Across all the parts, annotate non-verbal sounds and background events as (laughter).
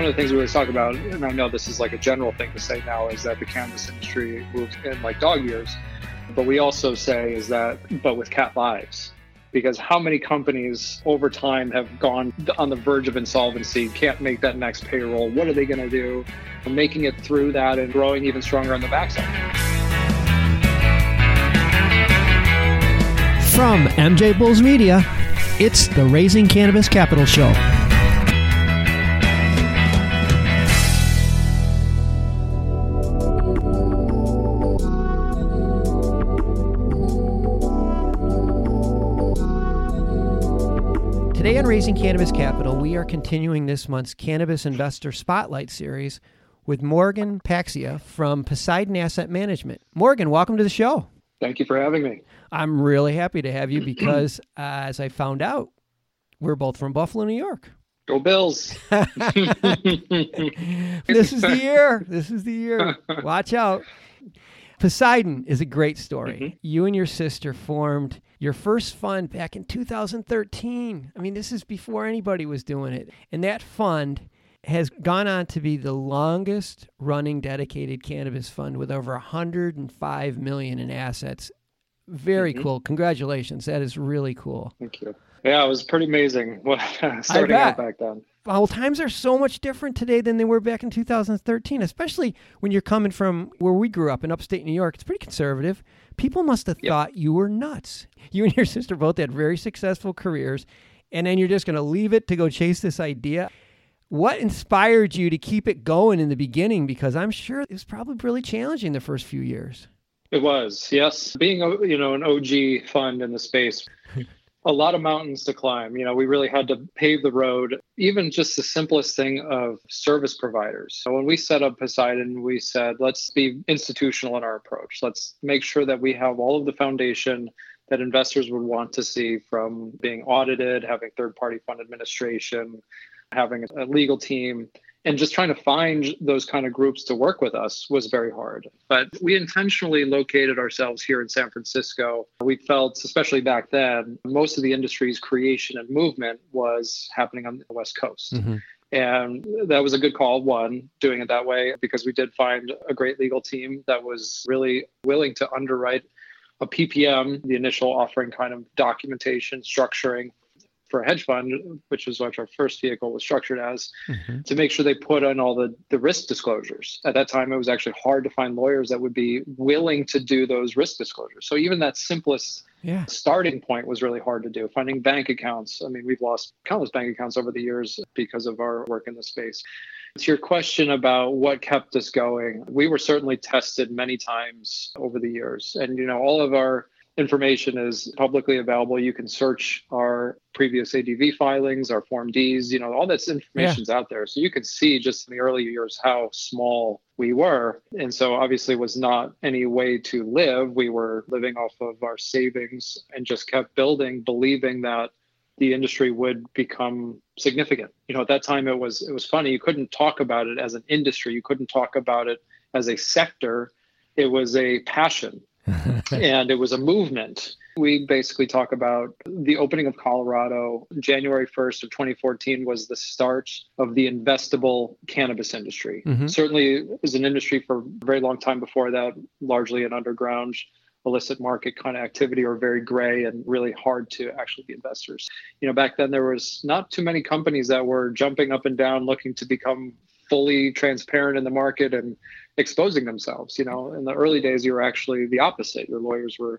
one of the things we always talk about, and I know this is like a general thing to say now, is that the cannabis industry moves in like dog years. But we also say is that, but with cat lives, because how many companies over time have gone on the verge of insolvency, can't make that next payroll? What are they going to do? Making it through that and growing even stronger on the backside. From MJ Bulls Media, it's the Raising Cannabis Capital Show. Today on Raising Cannabis Capital, we are continuing this month's Cannabis Investor Spotlight Series with Morgan Paxhia from Poseidon Asset Management. Morgan, welcome to the show. Thank you for having me. I'm really happy to have you (clears throat) because, uh, as I found out, we're both from Buffalo, New York. Go Bills. (laughs) this is the year. This is the year. (laughs) Watch out. Poseidon is a great story. Mhm. You and your sister formed your first fund back in 2013. I mean, this is before anybody was doing it. And that fund has gone on to be the longest running dedicated cannabis fund with over 105 million in assets. Very Mhm. cool. Congratulations. That is really cool. Thank you. Yeah, it was pretty amazing (laughs) what- starting out back then. Well, times are so much different today than they were back in 2013, especially when you're coming from where we grew up in upstate New York. It's pretty conservative. People must have Yep. thought you were nuts. You and your (laughs) sister both had very successful careers, and then you're just going to leave it to go chase this idea. What inspired you to keep it going in the beginning? Because I'm sure it was probably really challenging the first few years. It was, yes. Being a you know an OG fund in the space, (laughs) a lot of mountains to climb. You know, we really had to pave the road. Even just the simplest thing of service providers. So when we set up Poseidon, we said let's be institutional in our approach. Let's make sure that we have all of the foundation that investors would want to see from being audited, having third-party fund administration, having a legal team and just trying to find those kind of groups to work with us was very hard. But we intentionally located ourselves here in San Francisco. We felt, especially back then, most of the industry's creation and movement was happening on the West Coast. Mm-hmm. And that was a good call, one, doing it that way, because we did find a great legal team that was really willing to underwrite a PPM, the initial offering kind of documentation, structuring for a hedge fund, which is what our first vehicle was structured as mm-hmm. to make sure they put on all the, the risk disclosures. At that time, it was actually hard to find lawyers that would be willing to do those risk disclosures. So even that simplest Yeah. starting point was really hard to do. Finding bank accounts. I mean, we've lost countless bank accounts over the years because of our work in the space. To your question about what kept us going, we were certainly tested many times over the years. And, you know, all of our information is publicly available. You can search our previous ADV filings, our Form Ds, you know, all this information's out there. So you could see just in the early years how small we were. And so obviously was not any way to live. We were living off of our savings and just kept building, believing that the industry would become significant. You know, at that time it was it was funny. You couldn't talk about it as an industry. You couldn't talk about it as a sector. It was a passion (laughs) and it was a movement. We basically talk about the opening of Colorado. January 1st of 2014 was the start of the investable cannabis industry. Mhm. Certainly it was an industry for a very long time before that, largely an underground illicit market kind of activity or very gray and really hard to actually be investors. You know, back then there was not too many companies that were jumping up and down looking to become fully transparent in the market and exposing themselves. You know, in the early days, you were actually the opposite. Your lawyers were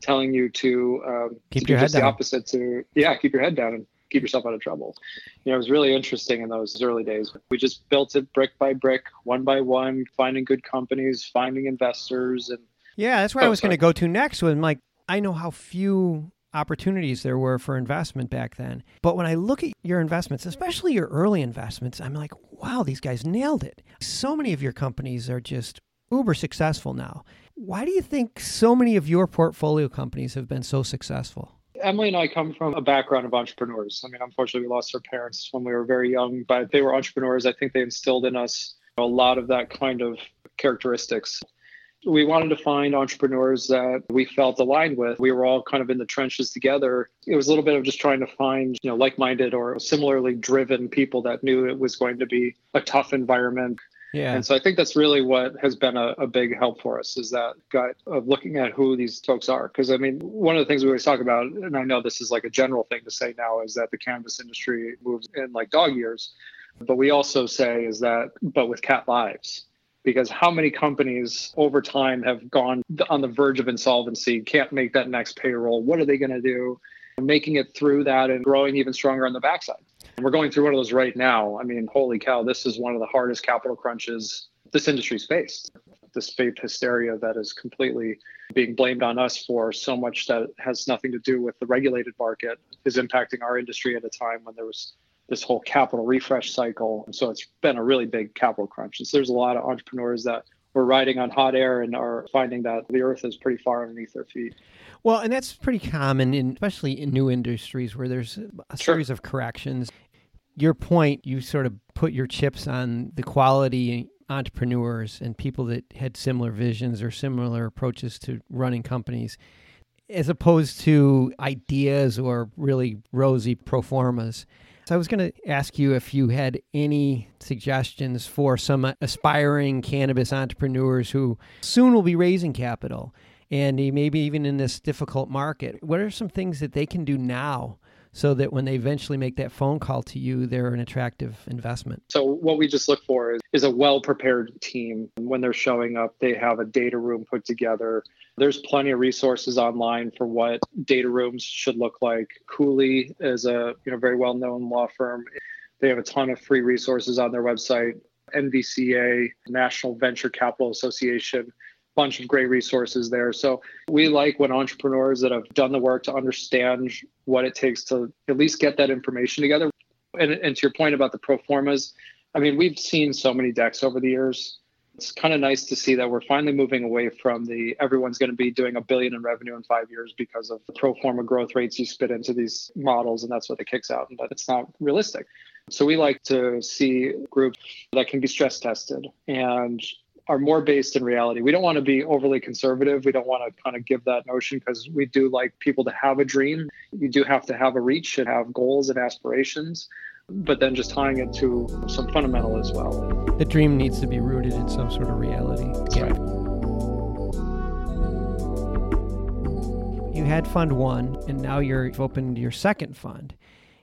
telling you to um, Keep to your head just the down. opposite. To yeah, keep your head down and keep yourself out of trouble. You know, it was really interesting in those early days. We just built it brick by brick, one by one, finding good companies, finding investors, and Yeah, that's where I Oh, was going to go to next. When like I know how few opportunities there were for investment back then, but when I look at your investments, especially your early investments, I'm like, wow, these guys nailed it. So many of your companies are just uber successful now. Why do you think so many of your portfolio companies have been so successful? Emily and I come from a background of entrepreneurs. I mean, unfortunately, we lost our parents when we were very young, but they were entrepreneurs. I think they instilled in us a lot of that kind of characteristics. We wanted to find entrepreneurs that we felt aligned with. We were all kind of in the trenches together. It was a little bit of just trying to find, you know, like-minded or similarly driven people that knew it was going to be a tough environment. Yeah. And so I think that's really what has been a, a big help for us is that gut of looking at who these folks are. Because I mean, one of the things we always talk about, and I know this is like a general thing to say now, is that the cannabis industry moves in like dog years. But we also say is that, but with cat lives because how many companies over time have gone on the verge of insolvency, can't make that next payroll? What are they going to do? Making it through that and growing even stronger on the backside. And we're going through one of those right now. I mean, holy cow, this is one of the hardest capital crunches this industry's faced. This vape hysteria that is completely being blamed on us for so much that has nothing to do with the regulated market is impacting our industry at a time when there was this whole capital refresh cycle. So it's been a really big capital crunch. And so there's a lot of entrepreneurs that were riding on hot air and are finding that the earth is pretty far underneath their feet. Well, and that's pretty common, in, especially in new industries where there's a Sure. series of corrections. Your point, you sort of put your chips on the quality entrepreneurs and people that had similar visions or similar approaches to running companies, as opposed to ideas or really rosy pro formas. So I was going to ask you if you had any suggestions for some aspiring cannabis entrepreneurs who soon will be raising capital and maybe even in this difficult market. What are some things that they can do now so that when they eventually make that phone call to you, they're an attractive investment? So what we just look for is, is a well-prepared team. When they're showing up, they have a data room put together. There's plenty of resources online for what data rooms should look like. Cooley is a you know very well-known law firm. They have a ton of free resources on their website. NVCA, National Venture Capital Association, bunch of great resources there. So we like when entrepreneurs that have done the work to understand what it takes to at least get that information together. And, and to your point about the pro formas, I mean, we've seen so many decks over the years. It's kind of nice to see that we're finally moving away from the everyone's going to be doing a billion in revenue in five years because of the pro forma growth rates you spit into these models, and that's what it kicks out. And but it's not realistic. So we like to see groups that can be stress tested and are more based in reality. We don't want to be overly conservative. We don't want to kind of give that notion because we do like people to have a dream. You do have to have a reach and have goals and aspirations, but then just tying it to some fundamental as well. The dream needs to be rooted in some sort of reality. That's right. You had fund one, and now you're you've opened your second fund.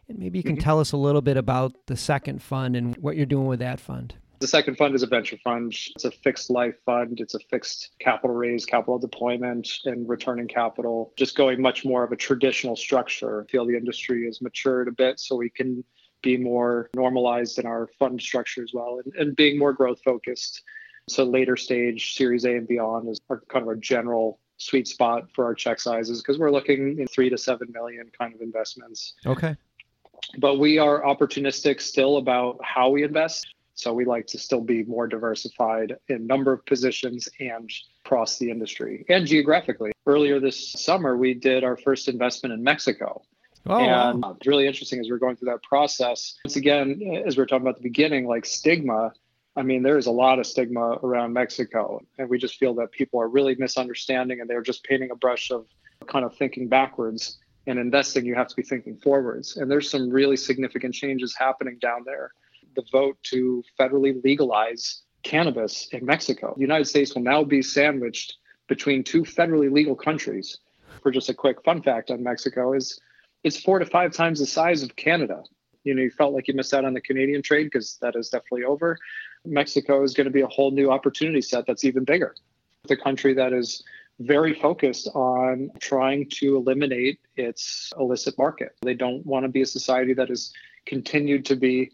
And maybe you can Mhm. tell us a little bit about the second fund and what you're doing with that fund. The second fund is a venture fund. It's a fixed life fund. It's a fixed capital raise, capital deployment, and returning capital. Just going much more of a traditional structure. I feel the industry has matured a bit so we can be more normalized in our fund structure as well and, and being more growth focused. So later stage, Series A and beyond is our, kind of our general sweet spot for our check sizes because we're looking in three to seven million kind of investments Okay. but we are opportunistic still about how we invest. So we like to still be more diversified in number of positions and across the industry and geographically. Earlier this summer, we did our first investment in Mexico. Oh, and wow. it's really interesting as we're going through that process. Once again, as we are talking about the beginning, like stigma, I mean, there is a lot of stigma around Mexico. And we just feel that people are really misunderstanding and they're just painting a brush of kind of thinking backwards. And investing, you have to be thinking forwards. And there's some really significant changes happening down there. The vote to federally legalize cannabis in Mexico. The United States will now be sandwiched between two federally legal countries. For just a quick fun fact on Mexico is it's four to five times the size of Canada. You know, you felt like you missed out on the Canadian trade because that is definitely over. Mexico is going to be a whole new opportunity set that's even bigger. The country that is very focused on trying to eliminate its illicit market. They don't want to be a society that is continued to be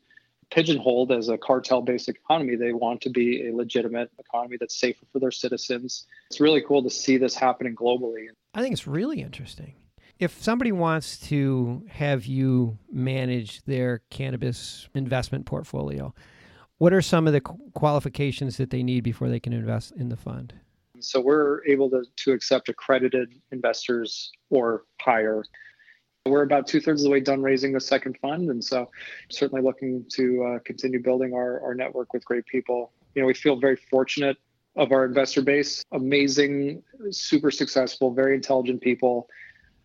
pigeonholed as a cartel based economy. They want to be a legitimate economy that's safer for their citizens. It's really cool to see this happening globally. I think it's really interesting. If somebody wants to have you manage their cannabis investment portfolio, what are some of the qualifications that they need before they can invest in the fund? So we're able to, to accept accredited investors or higher. We're about two thirds of the way done raising the second fund. And so certainly looking to uh, continue building our, our network with great people. You know, we feel very fortunate of our investor base. Amazing, super successful, very intelligent people.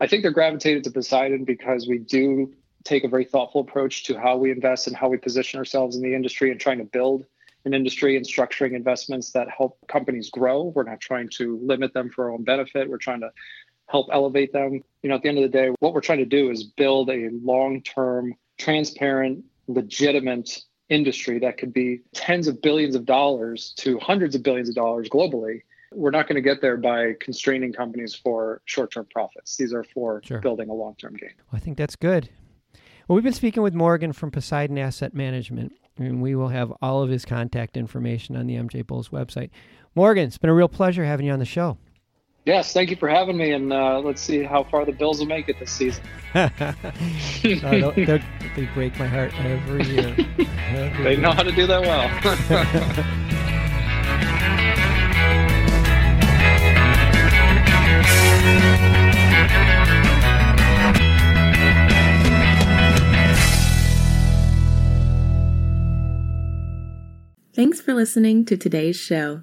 I think they're gravitated to Poseidon because we do take a very thoughtful approach to how we invest and how we position ourselves in the industry and trying to build an industry and structuring investments that help companies grow. We're not trying to limit them for our own benefit. We're trying to help elevate them. You know, at the end of the day, what we're trying to do is build a long-term, transparent, legitimate industry that could be tens of billions of dollars to hundreds of billions of dollars globally. We're not going to get there by constraining companies for short term profits. These are for sure. building a long term gain. Well, I think that's good. Well, we've been speaking with Morgan from Poseidon Asset Management, and we will have all of his contact information on the MJ Bulls website. Morgan, it's been a real pleasure having you on the show. Yes, thank you for having me, and uh, let's see how far the Bills will make it this season. (laughs) uh, they break my heart every year. Every (laughs) they year. know how to do that well. (laughs) Thanks for listening to today's show.